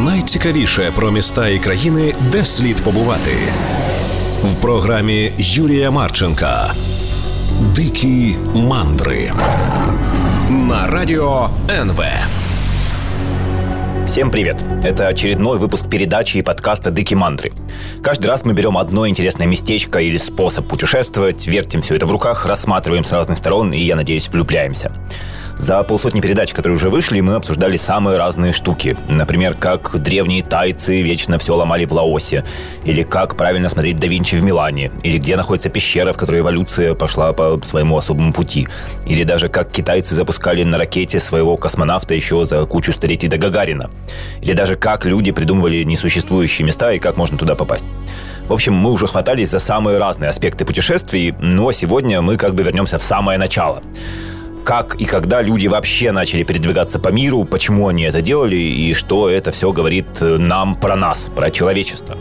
найцікавіше про міста і країни, де слід побувати в програмі Юрія Марченка. Дикі мандри на радио НВ. Всем привет! Это очередной выпуск передачи и подкаста «Дыки мандры». Каждый раз мы берем одно интересное местечко или способ путешествовать, вертим все это в руках, рассматриваем с разных сторон и, я надеюсь, влюбляемся. За полсотни передач, которые уже вышли, мы обсуждали самые разные штуки. Например, как древние тайцы вечно все ломали в Лаосе, или как правильно смотреть да Винчи в Милане, или где находится пещера, в которой эволюция пошла по своему особому пути, или даже как китайцы запускали на ракете своего космонавта еще за кучу столетий до Гагарина, или даже как люди придумывали несуществующие места и как можно туда попасть. В общем, мы уже хватались за самые разные аспекты путешествий, но сегодня мы как бы вернемся в самое начало как и когда люди вообще начали передвигаться по миру, почему они это делали и что это все говорит э, нам про нас, про человечество.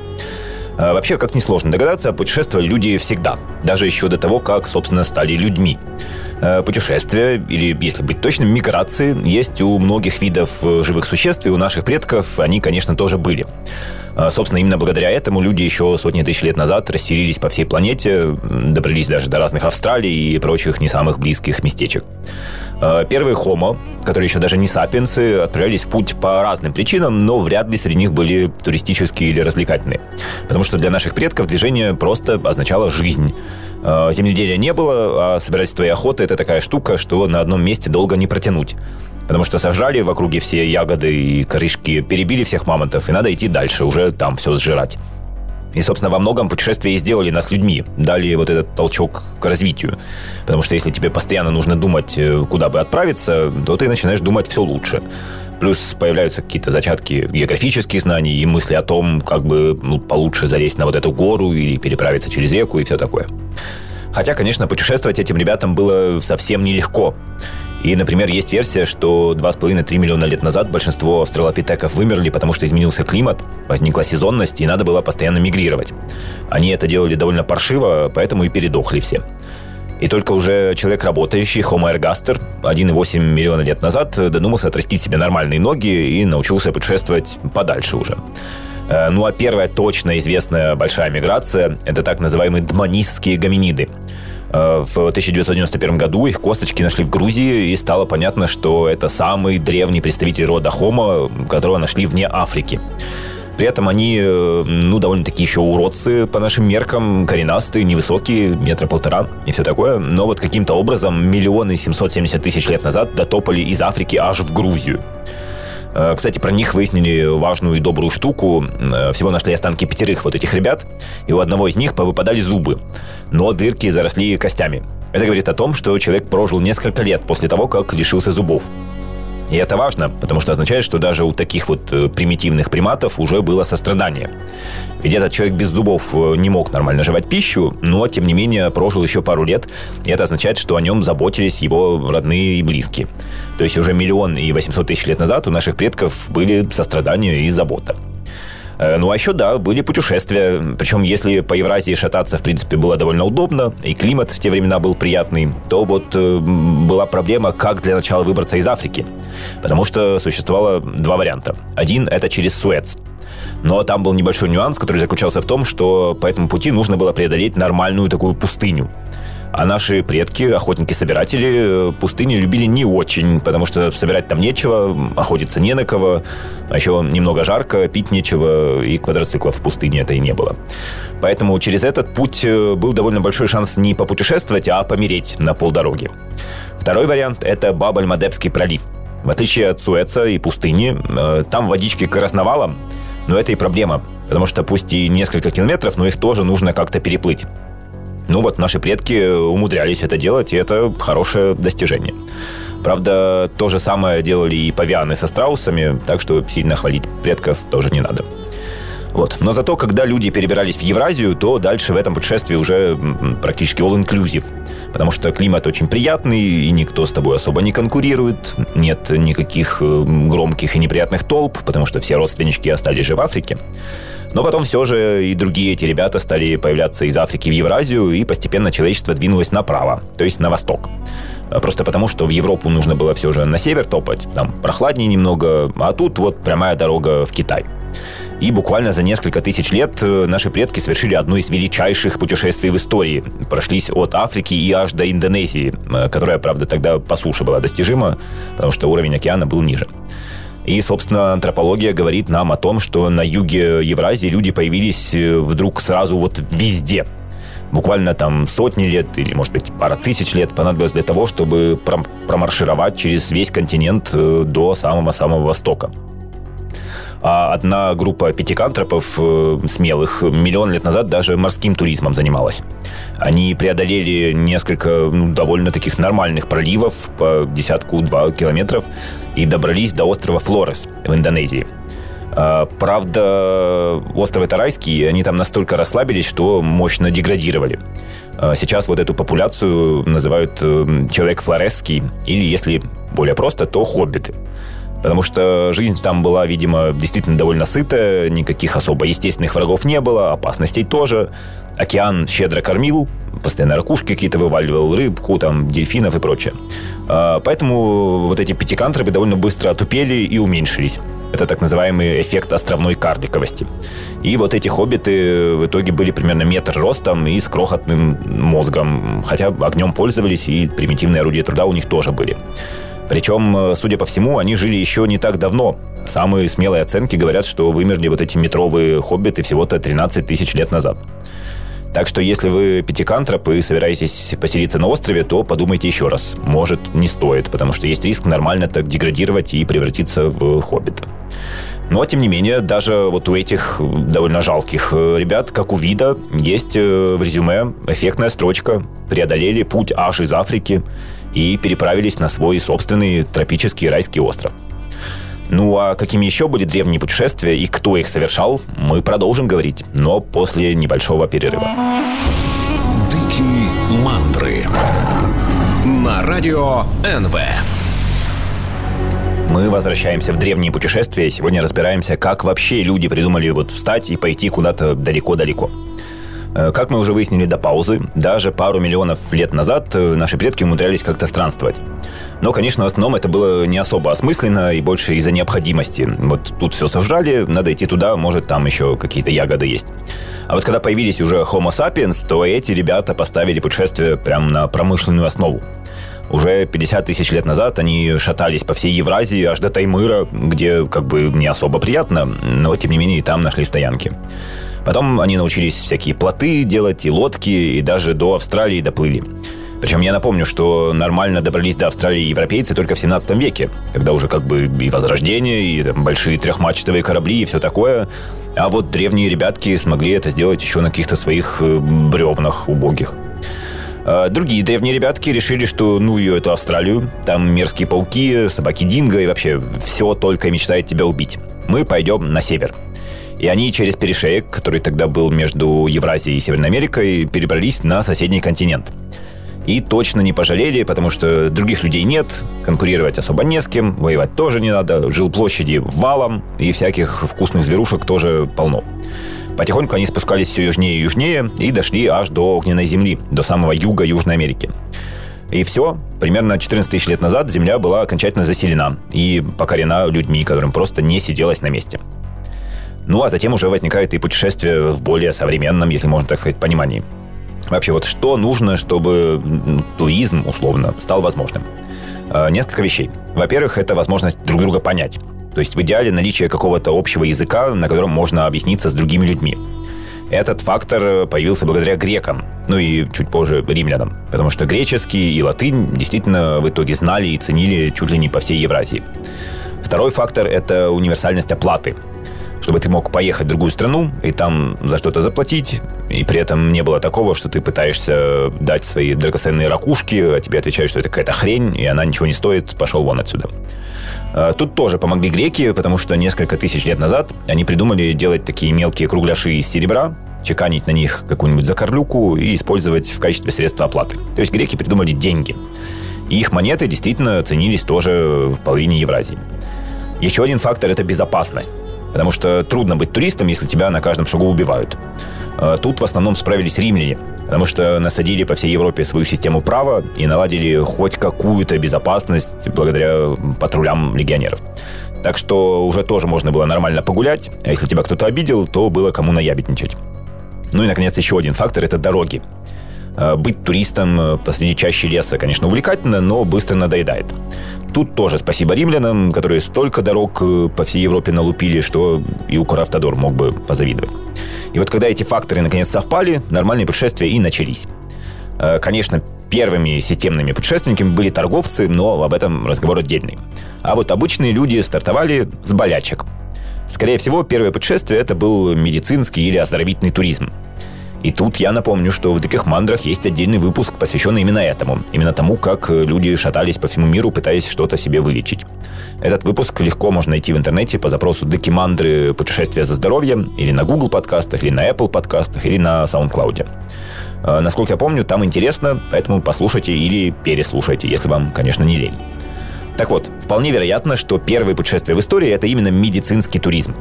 А вообще, как несложно догадаться, путешествовали люди всегда, даже еще до того, как, собственно, стали людьми. Э, путешествия, или, если быть точным, миграции, есть у многих видов э, живых существ, и у наших предков они, конечно, тоже были. А, собственно, именно благодаря этому люди еще сотни тысяч лет назад расселились по всей планете, добрались даже до разных Австралий и прочих не самых близких местечек. А, первые хомо, которые еще даже не сапиенсы, отправлялись в путь по разным причинам, но вряд ли среди них были туристические или развлекательные. Потому что для наших предков движение просто означало жизнь. А, земледелия не было, а собирательство и охота – это такая штука, что на одном месте долго не протянуть потому что сожрали в округе все ягоды и корешки, перебили всех мамонтов, и надо идти дальше, уже там все сжирать. И, собственно, во многом путешествия и сделали нас людьми, дали вот этот толчок к развитию. Потому что если тебе постоянно нужно думать, э, куда бы отправиться, то ты начинаешь думать все лучше. Плюс появляются какие-то зачатки географических знаний и мысли о том, как бы ну, получше залезть на вот эту гору или переправиться через реку и все такое. Хотя, конечно, путешествовать этим ребятам было совсем нелегко. И, например, есть версия, что 2,5-3 миллиона лет назад большинство австралопитеков вымерли, потому что изменился климат, возникла сезонность, и надо было постоянно мигрировать. Они это делали довольно паршиво, поэтому и передохли все. И только уже человек, работающий, Homo ergaster, 1,8 миллиона лет назад додумался отрастить себе нормальные ноги и научился путешествовать подальше уже. Э, ну а первая точно известная большая миграция – это так называемые дманистские гоминиды. Э, в 1991 году их косточки нашли в Грузии, и стало понятно, что это самый древний представитель рода Homo, которого нашли вне Африки. При этом они, э, ну, довольно-таки еще уродцы по нашим меркам, коренастые, невысокие, метра полтора и все такое. Но вот каким-то образом миллионы 770 тысяч лет назад дотопали из Африки аж в Грузию. Э, кстати, про них выяснили важную и добрую штуку. Э, всего нашли останки пятерых вот этих ребят, и у одного из них повыпадали зубы, но дырки заросли костями. Это говорит о том, что человек прожил несколько лет после того, как лишился зубов. И это важно, потому что означает, что даже у таких вот э, примитивных приматов уже было сострадание. Ведь этот человек без зубов э, не мог нормально жевать пищу, но, тем не менее, прожил еще пару лет, и это означает, что о нем заботились его родные и близкие. То есть уже миллион и 800 тысяч лет назад у наших предков были сострадание и забота. Э, ну а еще, да, были путешествия. Причем, если по Евразии шататься, в принципе, было довольно удобно, и климат в те времена был приятный, то вот э, была проблема, как для начала выбраться из Африки. Потому что существовало два варианта. Один – это через Суэц. Но там был небольшой нюанс, который заключался в том, что по этому пути нужно было преодолеть нормальную такую пустыню. А наши предки, охотники-собиратели, пустыни любили не очень, потому что собирать там нечего, охотиться не на кого, а еще немного жарко, пить нечего, и квадроциклов в пустыне это и не было. Поэтому через этот путь э, был довольно большой шанс не попутешествовать, а помереть на полдороги. Второй вариант – это Бабаль-Мадебский пролив. В отличие от Суэца и пустыни, э, там водички красновала, но это и проблема, потому что пусть и несколько километров, но их тоже нужно как-то переплыть. Ну вот наши предки умудрялись это делать, и это хорошее достижение. Правда, то же самое делали и павианы со страусами, так что сильно хвалить предков тоже не надо. Вот. Но зато, когда люди перебирались в Евразию, то дальше в этом путешествии уже практически all-inclusive. Потому что климат очень приятный, и никто с тобой особо не конкурирует, нет никаких э, громких и неприятных толп, потому что все родственнички остались же в Африке. Но потом все же и другие эти ребята стали появляться из Африки в Евразию, и постепенно человечество двинулось направо, то есть на восток. Просто потому, что в Европу нужно было все же на север топать, там прохладнее немного, а тут вот прямая дорога в Китай. И буквально за несколько тысяч лет э, наши предки совершили одно из величайших путешествий в истории. Прошлись от Африки и аж до Индонезии, э, которая, правда, тогда по суше была достижима, потому что уровень океана был ниже. И, собственно, антропология говорит нам о том, что на юге Евразии люди появились э, вдруг сразу вот везде. Буквально там сотни лет или, может быть, пара тысяч лет понадобилось для того, чтобы промаршировать через весь континент до самого-самого востока. А одна группа пятикантропов э, смелых миллион лет назад даже морским туризмом занималась. Они преодолели несколько ну, довольно таких нормальных проливов по десятку-два километров и добрались до острова Флорес в Индонезии. А, правда, остров это райский, они там настолько расслабились, что мощно деградировали. А, сейчас вот эту популяцию называют э, человек флоресский, или, если более просто, то хоббиты. Потому что жизнь там была, видимо, действительно довольно сытая, никаких особо естественных врагов не было, опасностей тоже. Океан щедро кормил, постоянно ракушки какие-то вываливал, рыбку, там, дельфинов и прочее. А, поэтому вот эти пятикантропы довольно быстро отупели и уменьшились. Это так называемый эффект островной карликовости. И вот эти хоббиты в итоге были примерно метр ростом и с крохотным мозгом. Хотя огнем пользовались, и примитивные орудия труда у них тоже были. Причем, э, судя по всему, они жили еще не так давно. Самые смелые оценки говорят, что вымерли вот эти метровые хоббиты всего-то 13 тысяч лет назад. Так что если вы пятикантроп и собираетесь поселиться на острове, то подумайте еще раз. Может, не стоит, потому что есть риск нормально так деградировать и превратиться в хоббита. Но, тем не менее, даже вот у этих довольно жалких э, ребят, как у вида, есть э, в резюме эффектная строчка «Преодолели путь аж из Африки и переправились на свой собственный тропический райский остров. Ну а какими еще были древние путешествия и кто их совершал, мы продолжим говорить, но после небольшого перерыва. Дикие мандры на радио НВ. Мы возвращаемся в древние путешествия. Сегодня разбираемся, как вообще люди придумали вот встать и пойти куда-то далеко-далеко. Э, как мы уже выяснили до паузы, даже пару миллионов лет назад э, наши предки умудрялись как-то странствовать. Но, конечно, в основном это было не особо осмысленно и больше из-за необходимости. Вот тут все сожрали, надо идти туда, может, там еще какие-то ягоды есть. А вот когда появились уже Homo sapiens, то эти ребята поставили путешествие прямо на промышленную основу. Уже 50 тысяч лет назад они шатались по всей Евразии аж до Таймыра, где как бы не особо приятно, но тем не менее и там нашли стоянки. Потом они научились всякие плоты делать и лодки, и даже до Австралии доплыли. Причем я напомню, что нормально добрались до Австралии европейцы только в 17 веке, когда уже как бы и возрождение, и там, большие трехмачтовые корабли, и все такое. А вот древние ребятки смогли это сделать еще на каких-то своих э, бревнах убогих. А другие древние ребятки решили, что ну ее эту Австралию, там мерзкие пауки, собаки динго и вообще все только мечтает тебя убить. Мы пойдем на север. И они через перешеек, который тогда был между Евразией и Северной Америкой, перебрались на соседний континент. И точно не пожалели, потому что других людей нет, конкурировать особо не с кем, воевать тоже не надо, жил площади валом, и всяких вкусных зверушек тоже полно. Потихоньку они спускались все южнее и южнее и дошли аж до огненной земли, до самого юга Южной Америки. И все, примерно 14 тысяч лет назад земля была окончательно заселена и покорена людьми, которым просто не сиделось на месте. Ну а затем уже возникает и путешествие в более современном, если можно так сказать, понимании. Вообще, вот что нужно, чтобы туризм, условно, стал возможным? Э, несколько вещей. Во-первых, это возможность друг друга понять. То есть в идеале наличие какого-то общего языка, на котором можно объясниться с другими людьми. Этот фактор появился благодаря грекам, ну и чуть позже римлянам, потому что греческий и латынь действительно в итоге знали и ценили чуть ли не по всей Евразии. Второй фактор – это универсальность оплаты чтобы ты мог поехать в другую страну и там за что-то заплатить, и при этом не было такого, что ты пытаешься дать свои драгоценные ракушки, а тебе отвечают, что это какая-то хрень, и она ничего не стоит, пошел вон отсюда. А, тут тоже помогли греки, потому что несколько тысяч лет назад они придумали делать такие мелкие кругляши из серебра, чеканить на них какую-нибудь закорлюку и использовать в качестве средства оплаты. То есть греки придумали деньги. И их монеты действительно ценились тоже в половине Евразии. Еще один фактор – это безопасность. Потому что трудно быть туристом, если тебя на каждом шагу убивают. А тут в основном справились римляне, потому что насадили по всей Европе свою систему права и наладили хоть какую-то безопасность благодаря патрулям легионеров. Так что уже тоже можно было нормально погулять, а если тебя кто-то обидел, то было кому наябедничать. Ну и, наконец, еще один фактор – это дороги. А, быть туристом э, посреди чащи леса, конечно, увлекательно, но быстро надоедает. Тут тоже спасибо римлянам, которые столько дорог э, по всей Европе налупили, что и Укравтодор мог бы позавидовать. И вот когда эти факторы наконец совпали, нормальные путешествия и начались. Э, конечно, первыми системными путешественниками были торговцы, но об этом разговор отдельный. А вот обычные люди стартовали с болячек. Скорее всего, первое путешествие это был медицинский или оздоровительный туризм. И тут я напомню, что в «Диких мандрах» есть отдельный выпуск, посвященный именно этому. Именно тому, как люди шатались по всему миру, пытаясь что-то себе вылечить. Этот выпуск легко можно найти в интернете по запросу «Дикие мандры. Путешествия за здоровьем» или на Google подкастах, или на Apple подкастах, или на SoundCloud. А, насколько я помню, там интересно, поэтому послушайте или переслушайте, если вам, конечно, не лень. Так вот, вполне вероятно, что первые путешествия в истории – это именно медицинский туризм.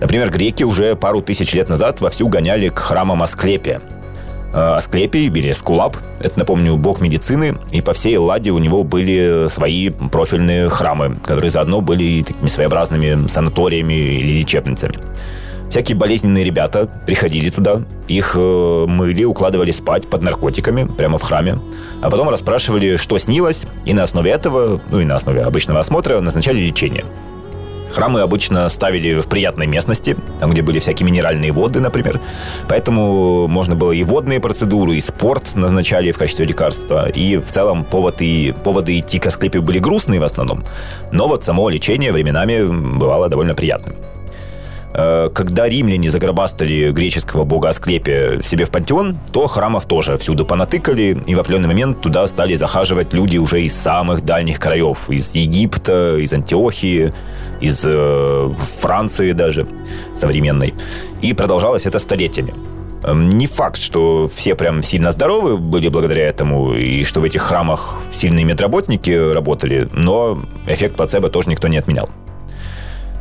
Например, греки уже пару тысяч лет назад вовсю гоняли к храмам Асклепия. А, Асклепий или Скулап – это, напомню, бог медицины, и по всей Элладе у него были свои профильные храмы, которые заодно были такими своеобразными санаториями или лечебницами. Всякие болезненные ребята приходили туда, их э, мыли, укладывали спать под наркотиками прямо в храме, а потом расспрашивали, что снилось, и на основе этого, ну и на основе обычного осмотра назначали лечение. Храмы обычно ставили в приятной местности, там, где были всякие минеральные воды, например. Поэтому можно было и водные процедуры, и спорт назначали в качестве лекарства. И в целом поводы, поводы идти к Асклепию были грустные в основном. Но вот само лечение временами бывало довольно приятным. Э, когда римляне загробастали греческого бога Асклепия себе в пантеон, то храмов тоже всюду понатыкали, и в определенный момент туда стали захаживать люди уже из самых дальних краев, из Египта, из Антиохии, из э, Франции даже современной. И продолжалось это столетиями. Эм, не факт, что все прям сильно здоровы были благодаря этому, и что в этих храмах сильные медработники работали, но эффект плацебо тоже никто не отменял.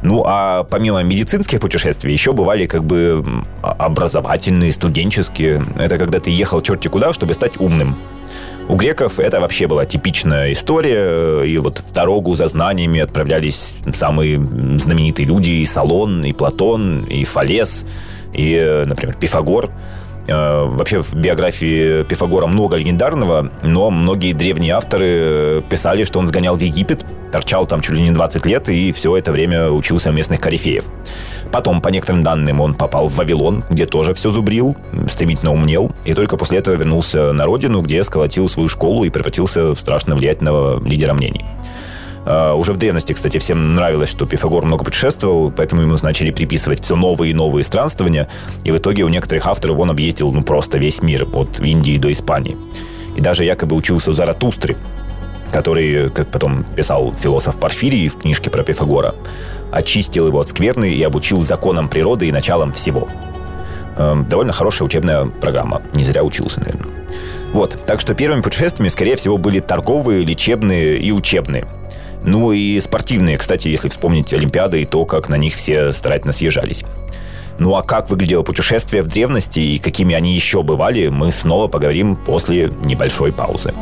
Ну, а помимо медицинских путешествий, еще бывали как бы образовательные, студенческие. Это когда ты ехал черти куда, чтобы стать умным. У греков это вообще была типичная история, и вот в дорогу за знаниями отправлялись самые знаменитые люди, и Салон, и Платон, и Фалес, и, например, Пифагор. Э, вообще в биографии Пифагора много легендарного, но многие древние авторы писали, что он сгонял в Египет, торчал там чуть ли не 20 лет и все это время учился у местных корифеев. Потом, по некоторым данным, он попал в Вавилон, где тоже все зубрил, стремительно умнел, и только после этого вернулся на родину, где сколотил свою школу и превратился в страшно влиятельного лидера мнений. Uh, уже в древности, кстати, всем нравилось, что Пифагор много путешествовал, поэтому ему начали приписывать все новые и новые странствования. И в итоге у некоторых авторов он объездил ну, просто весь мир, от Индии до Испании. И даже якобы учился у Заратустры, который, как потом писал философ Порфирий в книжке про Пифагора, очистил его от скверны и обучил законам природы и началам всего. Эм, довольно хорошая учебная программа. Не зря учился, наверное. Вот, так что первыми путешествиями, скорее всего, были торговые, лечебные и учебные. Ну и спортивные, кстати, если вспомнить Олимпиады и то, как на них все старательно съезжались. Ну а как выглядело путешествие в древности и какими они еще бывали, мы снова поговорим после небольшой паузы.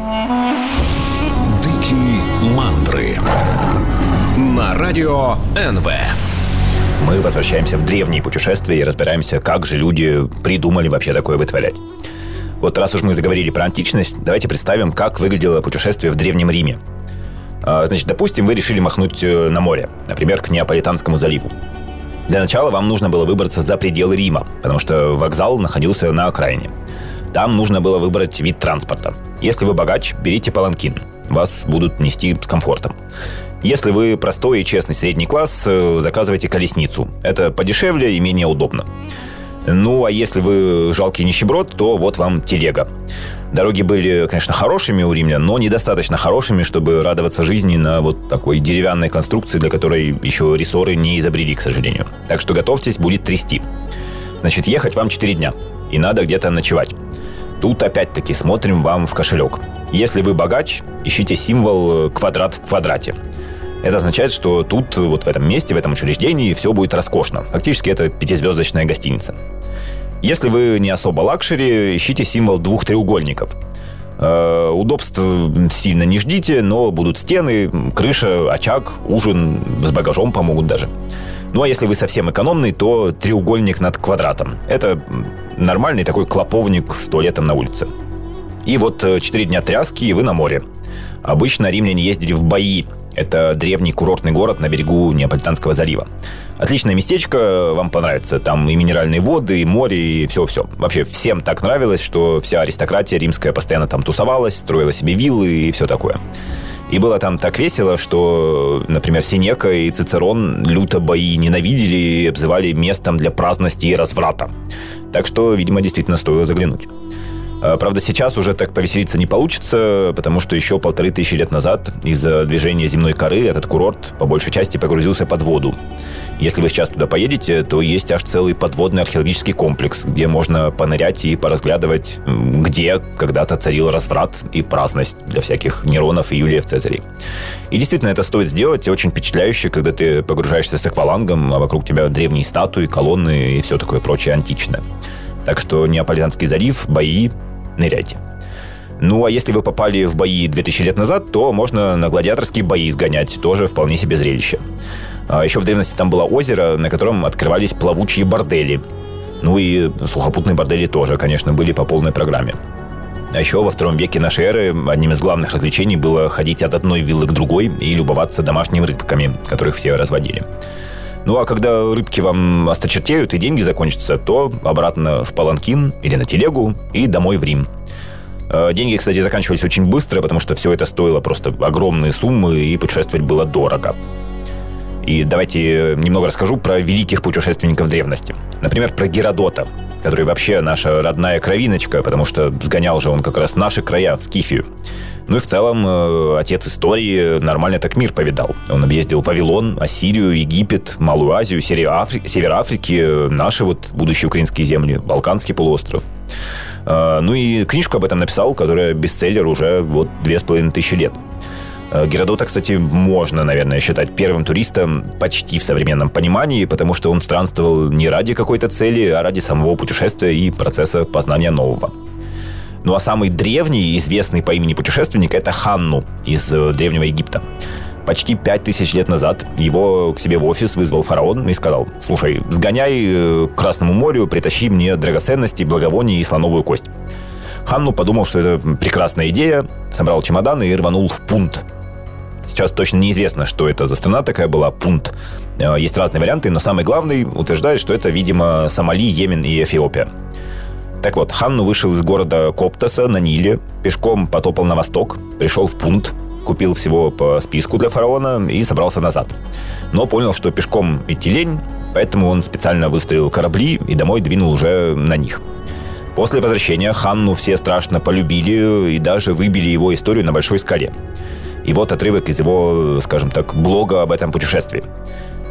Дикие мандры на радио НВ. Мы возвращаемся в древние путешествия и разбираемся, как же люди придумали вообще такое вытворять. Вот раз уж мы заговорили про античность, давайте представим, как выглядело путешествие в Древнем Риме – значит, допустим, вы решили махнуть э, на море, например, к Неаполитанскому заливу. Для начала вам нужно было выбраться за пределы Рима, потому что вокзал находился на окраине. Там нужно было выбрать вид транспорта. Если вы богач, берите паланкин. Вас будут нести с комфортом. Если вы простой и честный средний класс, э, заказывайте колесницу. Это подешевле и менее удобно. Ну, а если вы жалкий нищеброд, то вот вам телега. Дороги были, конечно, хорошими у римлян, но недостаточно хорошими, чтобы радоваться жизни на вот такой деревянной конструкции, для которой еще рессоры не изобрели, к сожалению. Так что готовьтесь, будет трясти. Значит, ехать вам 4 дня, и надо где-то ночевать. Тут опять-таки смотрим вам в кошелек. Если вы богач, ищите символ квадрат в квадрате. Это означает, что тут, вот в этом месте, в этом учреждении все будет роскошно. Фактически это пятизвездочная гостиница. Если вы не особо luxury, ищите символ двух треугольников. Э, удобств сильно не ждите, но будут стены, крыша, очаг, ужин, с багажом помогут даже. Ну а если вы совсем экономный, то треугольник над квадратом. Это нормальный такой клоповник с туалетом на улице. И вот 4 э, дня тряски, и вы на море. Обычно римляне ездили в Байи, это древний курортный город на берегу Неаполитанского залива. Отличное местечко, вам понравится. Там и минеральные воды, и море, и все-все. Вообще всем так нравилось, что вся аристократия римская постоянно там тусовалась, строила себе виллы и все такое. И было там так весело, что, например, Синека и Цицерон люто бои ненавидели и обзывали местом для праздности и разврата. Так что, видимо, действительно стоило заглянуть. А, правда, сейчас уже так повеселиться не получится, потому что еще полторы тысячи лет назад из-за движения земной коры этот курорт по большей части погрузился под воду. Если вы сейчас туда поедете, то есть аж целый подводный археологический комплекс, где можно понырять и поразглядывать, где когда-то царил разврат и праздность для всяких Неронов и Юлиев Цезарей. И действительно, это стоит сделать, очень впечатляюще, когда ты погружаешься с аквалангом, а вокруг тебя древние статуи, колонны и все такое прочее античное. Так что Неаполитанский залив, бои, ныряйте. Ну, а если вы попали в бои 2000 лет назад, то можно на гладиаторские бои сгонять. Тоже вполне себе зрелище. А еще в древности там было озеро, на котором открывались плавучие бордели. Ну и сухопутные бордели тоже, конечно, были по полной программе. А еще во втором веке нашей эры одним из главных развлечений было ходить от одной виллы к другой и любоваться домашними рыбками, которых все разводили. Ну а когда рыбки вам осточертеют и деньги закончатся, то обратно в Паланкин или на телегу и домой в Рим. Э, деньги, кстати, заканчивались очень быстро, потому что все это стоило просто огромные суммы, и путешествовать было дорого. И давайте немного расскажу про великих путешественников древности. Например, про Геродота, который вообще наша родная кровиночка, потому что сгонял же он как раз наши края, в Скифию. Ну и в целом э, отец истории нормально так мир повидал. Он объездил Вавилон, Ассирию, Египет, Малую Азию, Север Африки, наши вот будущие украинские земли, Балканский полуостров. Э, ну и книжку об этом написал, которая бестселлер уже вот две с половиной тысячи лет. Э, Геродота, кстати, можно, наверное, считать первым туристом почти в современном понимании, потому что он странствовал не ради какой-то цели, а ради самого путешествия и процесса познания нового. Ну а самый древний, известный по имени путешественник, это Ханну из э, Древнего Египта. Почти пять тысяч лет назад его к себе в офис вызвал фараон и сказал, слушай, сгоняй э, к Красному морю, притащи мне драгоценности, благовония и слоновую кость. Ханну подумал, что это прекрасная идея, собрал чемоданы и рванул в пункт. Сейчас точно неизвестно, что это за страна такая была, пункт. Э, есть разные варианты, но самый главный утверждает, что это, видимо, Сомали, Йемен и Эфиопия. Так вот, Ханну вышел из города Коптаса на Ниле, пешком потопал на восток, пришел в пункт, купил всего по списку для фараона и собрался назад. Но понял, что пешком идти лень, поэтому он специально выстроил корабли и домой двинул уже на них. После возвращения Ханну все страшно полюбили и даже выбили его историю на большой скале. И вот отрывок из его, скажем так, блога об этом путешествии.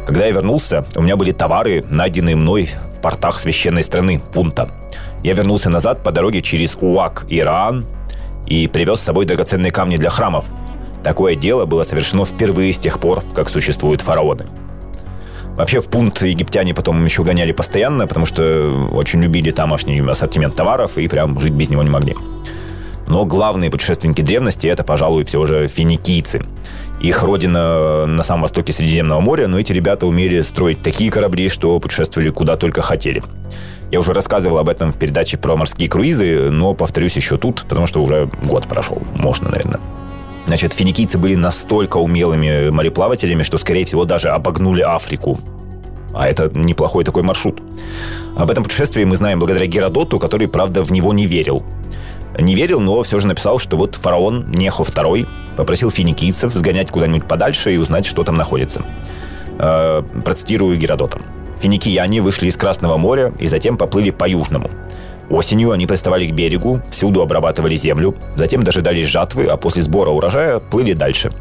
Когда я вернулся, у меня были товары, найденные мной в портах священной страны Пунта. Я вернулся назад по дороге через Уак и Раан и привез с собой драгоценные камни для храмов. Такое дело было совершено впервые с тех пор, как существуют фараоны. Вообще в пункт египтяне потом еще гоняли постоянно, потому что очень любили тамошний ассортимент товаров и прям жить без него не могли. Но главные путешественники древности это, пожалуй, все же финикийцы. Их родина на самом востоке Средиземного моря, но эти ребята умели строить такие корабли, что путешествовали куда только хотели. Я уже рассказывал об этом в передаче про морские круизы, но повторюсь еще тут, потому что уже год прошел. Можно, наверное. Значит, финикийцы были настолько умелыми мореплавателями, что, скорее всего, даже обогнули Африку. А это неплохой такой маршрут. Об этом путешествии мы знаем благодаря Геродоту, который, правда, в него не верил. Не верил, но все же написал, что вот фараон Нехо II попросил финикийцев сгонять куда-нибудь подальше и узнать, что там находится. Э, процитирую Геродота. Финикияне вышли из Красного моря и затем поплыли по Южному. Осенью они приставали к берегу, всюду обрабатывали землю, затем дожидались жатвы, а после сбора урожая плыли дальше.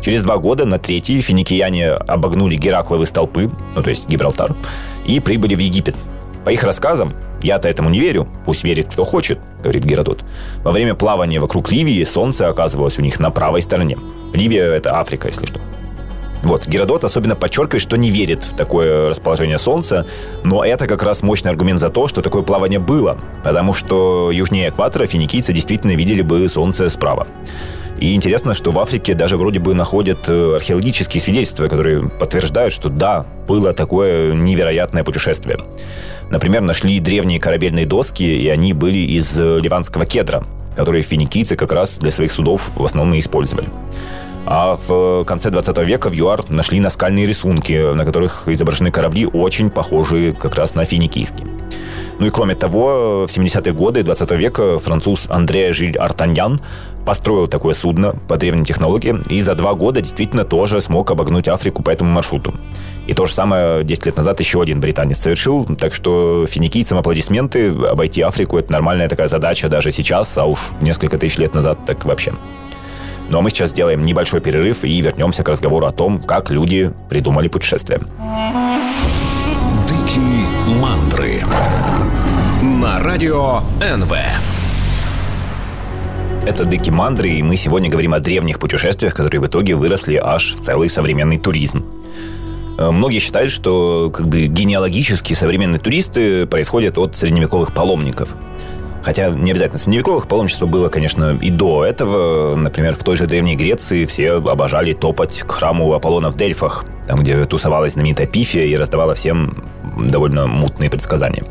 Через два года на третий финикияне обогнули Геракловы столпы, ну то есть Гибралтар, и прибыли в Египет. По их рассказам, я-то этому не верю, пусть верит кто хочет, говорит Геродот. Во время плавания вокруг Ливии солнце оказывалось у них на правой стороне. Ливия – это Африка, если что. Вот, Геродот особенно подчеркивает, что не верит в такое расположение Солнца, но это как раз мощный аргумент за то, что такое плавание было, потому что южнее экватора финикийцы действительно видели бы Солнце справа. И интересно, что в Африке даже вроде бы находят э, археологические свидетельства, которые подтверждают, что да, было такое невероятное путешествие. Например, нашли древние корабельные доски, и они были из э, ливанского кедра, которые финикийцы как раз для своих судов в основном и использовали. А в конце 20 века в ЮАР нашли наскальные рисунки, на которых изображены корабли, очень похожие как раз на финикийские. Ну и кроме того, в 70-е годы 20 века француз Андре Жиль Артаньян построил такое судно по древней технологии и за два года действительно тоже смог обогнуть Африку по этому маршруту. И то же самое 10 лет назад еще один британец совершил, так что финикийцам аплодисменты, обойти Африку – это нормальная такая задача даже сейчас, а уж несколько тысяч лет назад так вообще. Ну а мы сейчас сделаем небольшой перерыв и вернемся к разговору о том, как люди придумали путешествие. Радио НВ. Это Дыки Мандры, и мы сегодня говорим о древних путешествиях, которые в итоге выросли аж в целый современный туризм. Э, многие считают, что как бы генеалогически современные туристы происходят от средневековых паломников – Хотя не обязательно средневековых, паломничество было, конечно, и до этого. Например, в той же Древней Греции все обожали топать к храму Аполлона в Дельфах, там, где тусовалась знаменитая Пифия и раздавала всем довольно мутные предсказания.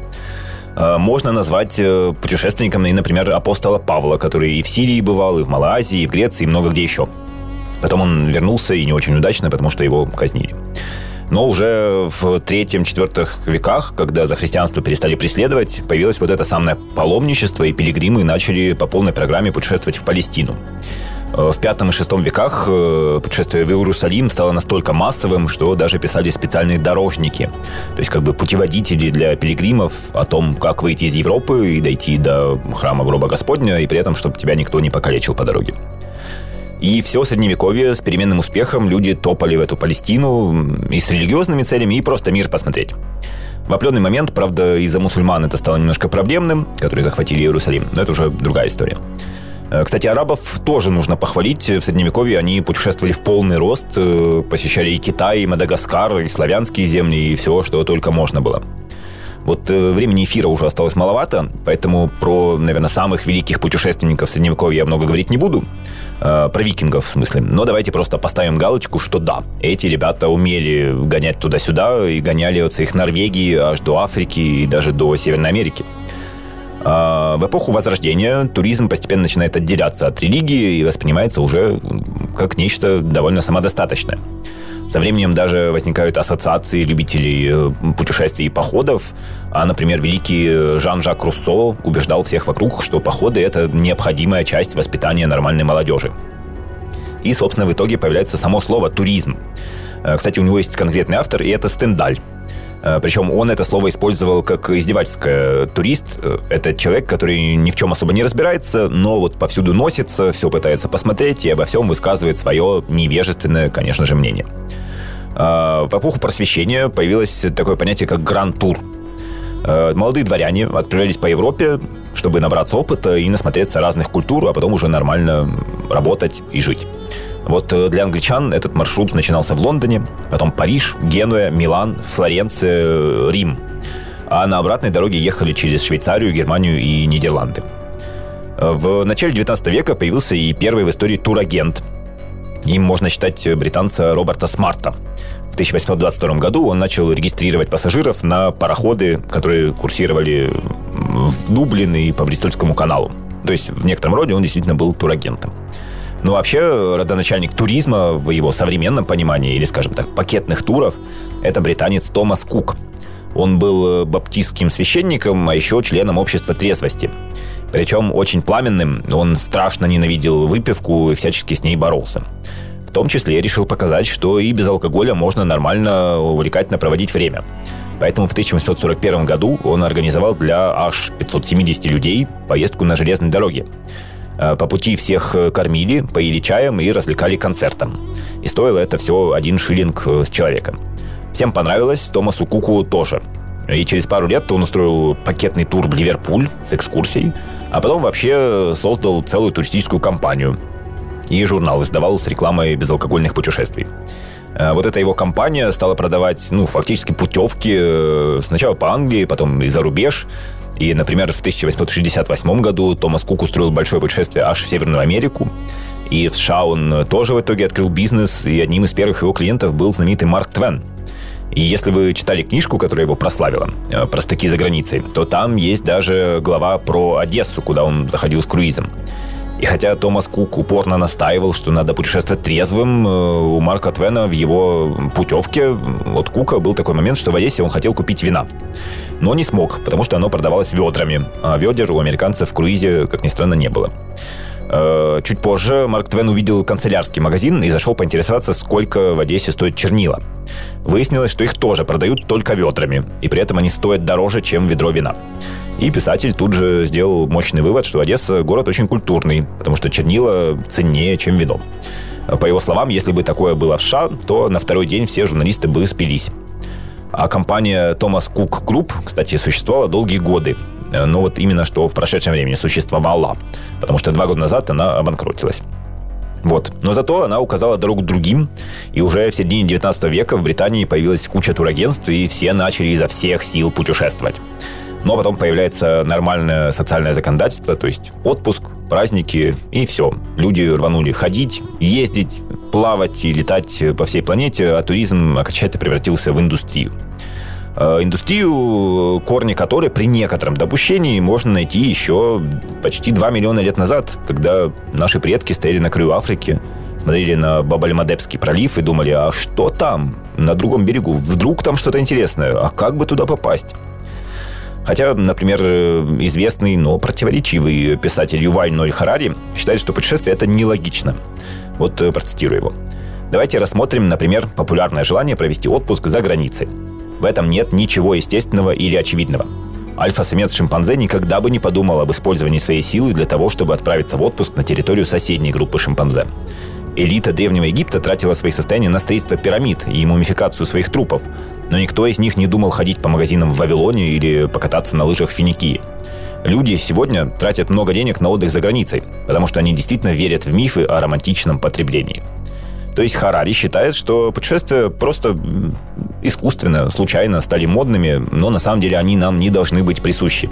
А, можно назвать э, путешественником, например, апостола Павла, который и в Сирии бывал, и в Малайзии, и в Греции, и много где еще. Потом он вернулся, и не очень удачно, потому что его казнили. Но уже в третьем-четвертых веках, когда за христианство перестали преследовать, появилось вот это самое паломничество, и пилигримы начали по полной программе путешествовать в Палестину. Э, в пятом и шестом веках э, путешествие в Иерусалим стало настолько массовым, что даже писали специальные дорожники, то есть как бы путеводители для пилигримов о том, как выйти из Европы и дойти до храма гроба Господня, и при этом, чтобы тебя никто не покалечил по дороге. И все средневековье с переменным успехом люди топали в эту Палестину и с религиозными целями, и просто мир посмотреть. В определенный момент, правда, из-за мусульман это стало немножко проблемным, которые захватили Иерусалим, но это уже другая история. Э, кстати, арабов тоже нужно похвалить. В Средневековье они путешествовали в полный рост, э, посещали и Китай, и Мадагаскар, и славянские земли, и все, что только можно было. Вот э, времени эфира уже осталось маловато, поэтому про, наверное, самых великих путешественников Средневековья я много говорить не буду. Э, про викингов, в смысле. Но давайте просто поставим галочку, что да, эти ребята умели гонять туда-сюда и гоняли от своих Норвегии аж до Африки и даже до Северной Америки. А, в эпоху Возрождения туризм постепенно начинает отделяться от религии и воспринимается уже как нечто довольно самодостаточное. Со временем даже возникают ассоциации любителей э, путешествий и походов. А, например, великий Жан-Жак Руссо убеждал всех вокруг, что походы – это необходимая часть воспитания нормальной молодежи. И, собственно, в итоге появляется само слово «туризм». Э, кстати, у него есть конкретный автор, и это Стендаль. Э, Причем он это слово использовал как издевательское. Турист – это человек, который ни в чем особо не разбирается, но вот повсюду носится, все пытается посмотреть и обо всем высказывает свое невежественное, конечно же, мнение. А, в эпоху просвещения появилось такое понятие, как гранд-тур. А, молодые дворяне отправлялись по Европе, чтобы набраться опыта и насмотреться разных культур, а потом уже нормально работать и жить. Вот э, для англичан этот маршрут начинался в Лондоне, потом Париж, Генуя, Милан, Флоренция, Рим. А на обратной дороге ехали через Швейцарию, Германию и Нидерланды. В начале 19 века появился и первый в истории турагент, им можно считать британца Роберта Смарта. В 1822 году он начал регистрировать пассажиров на пароходы, которые курсировали в Дублин и по Бристольскому каналу. То есть в некотором роде он действительно был турагентом. Но вообще родоначальник туризма в его современном понимании, или, скажем так, пакетных туров, это британец Томас Кук. Он был баптистским священником, а еще членом общества трезвости. Причем очень пламенным, он страшно ненавидел выпивку и всячески с ней боролся. В том числе решил показать, что и без алкоголя можно нормально увлекательно проводить время. Поэтому в 1841 году он организовал для аж 570 людей поездку на железной дороге. Э, по пути всех кормили, поили чаем и развлекали концертом. И стоило это все один шиллинг с человека. Всем понравилось, Томасу Куку тоже – И через пару лет он устроил пакетный тур в Ливерпуль с экскурсией, а потом вообще создал целую туристическую компанию. И журнал издавал с рекламой безалкогольных путешествий. Э, вот эта его компания стала продавать, ну, фактически путевки э, сначала по Англии, потом и за рубеж. И, например, в 1868 году Томас Кук устроил большое путешествие аж в Северную Америку. И в США он тоже в итоге открыл бизнес, и одним из первых его клиентов был знаменитый Марк Твен. И если вы читали книжку, которая его прославила, э, «Простаки за границей», то там есть даже глава про Одессу, куда он заходил с круизом. И хотя Томас Кук упорно настаивал, что надо путешествовать трезвым, э, у Марка Твена в его путевке от Кука был такой момент, что в Одессе он хотел купить вина. Но не смог, потому что оно продавалось ведрами, а ведер у американцев в круизе, как ни странно, не было. Э, чуть позже Марк Твен увидел канцелярский магазин и зашел поинтересоваться, сколько в Одессе стоит чернила. Выяснилось, что их тоже продают только ведрами, и при этом они стоят дороже, чем ведро вина. И писатель тут же сделал мощный вывод, что Одесса город очень культурный, потому что чернила ценнее, чем вино. По его словам, если бы такое было в США, то на второй день все журналисты бы спились. А компания Thomas Cook Group, кстати, существовала долгие годы. Но вот именно что в прошедшем времени существовала. Потому что два года назад она обанкротилась. Вот. Но зато она указала дорогу другим, и уже в середине 19 века в Британии появилась куча турагентств, и все начали изо всех сил путешествовать. Но потом появляется нормальное социальное законодательство, то есть отпуск, праздники и все. Люди рванули ходить, ездить, плавать и летать по всей планете, а туризм окончательно превратился в индустрию. Э, индустрию, корни которой при некотором допущении можно найти еще почти 2 миллиона лет назад, когда наши предки стояли на краю Африки, смотрели на Бабальмадепский пролив и думали, а что там, на другом берегу? Вдруг там что-то интересное, а как бы туда попасть? Хотя, например, известный, но противоречивый писатель Юваль Ной Харари считает, что путешествие – это нелогично. Вот э, процитирую его. Давайте рассмотрим, например, популярное желание провести отпуск за границей. В этом нет ничего естественного или очевидного. Альфа-самец шимпанзе никогда бы не подумал об использовании своей силы для того, чтобы отправиться в отпуск на территорию соседней группы шимпанзе. Элита Древнего Египта тратила свои состояния на строительство пирамид и мумификацию своих трупов, но никто из них не думал ходить по магазинам в Вавилоне или покататься на лыжах в Финикии. Люди сегодня тратят много денег на отдых за границей, потому что они действительно верят в мифы о романтичном потреблении. То есть Харари считает, что путешествия просто искусственно, случайно стали модными, но на самом деле они нам не должны быть присущи.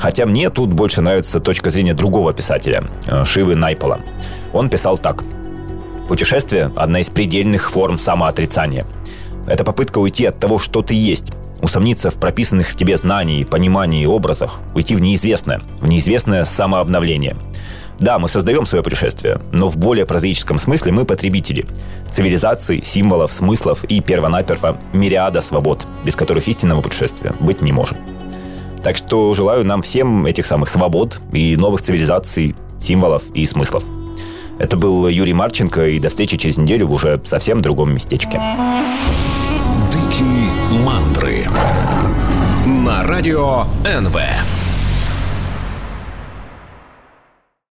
Хотя мне тут больше нравится точка зрения другого писателя, э, Шивы Найпола. Он писал так. Путешествие – одна из предельных форм самоотрицания. Это попытка уйти от того, что ты есть, усомниться в прописанных в тебе знании, понимании и образах, уйти в неизвестное, в неизвестное самообновление. Да, мы создаем свое путешествие, но в более прозаическом смысле мы потребители. Цивилизаций, символов, смыслов и первонаперво мириада свобод, без которых истинного путешествия быть не может. Так что желаю нам всем этих самых свобод и новых цивилизаций, символов и смыслов. Это был Юрий Марченко, и до встречи через неделю в уже совсем другом местечке. Дикие мандры на радио НВ.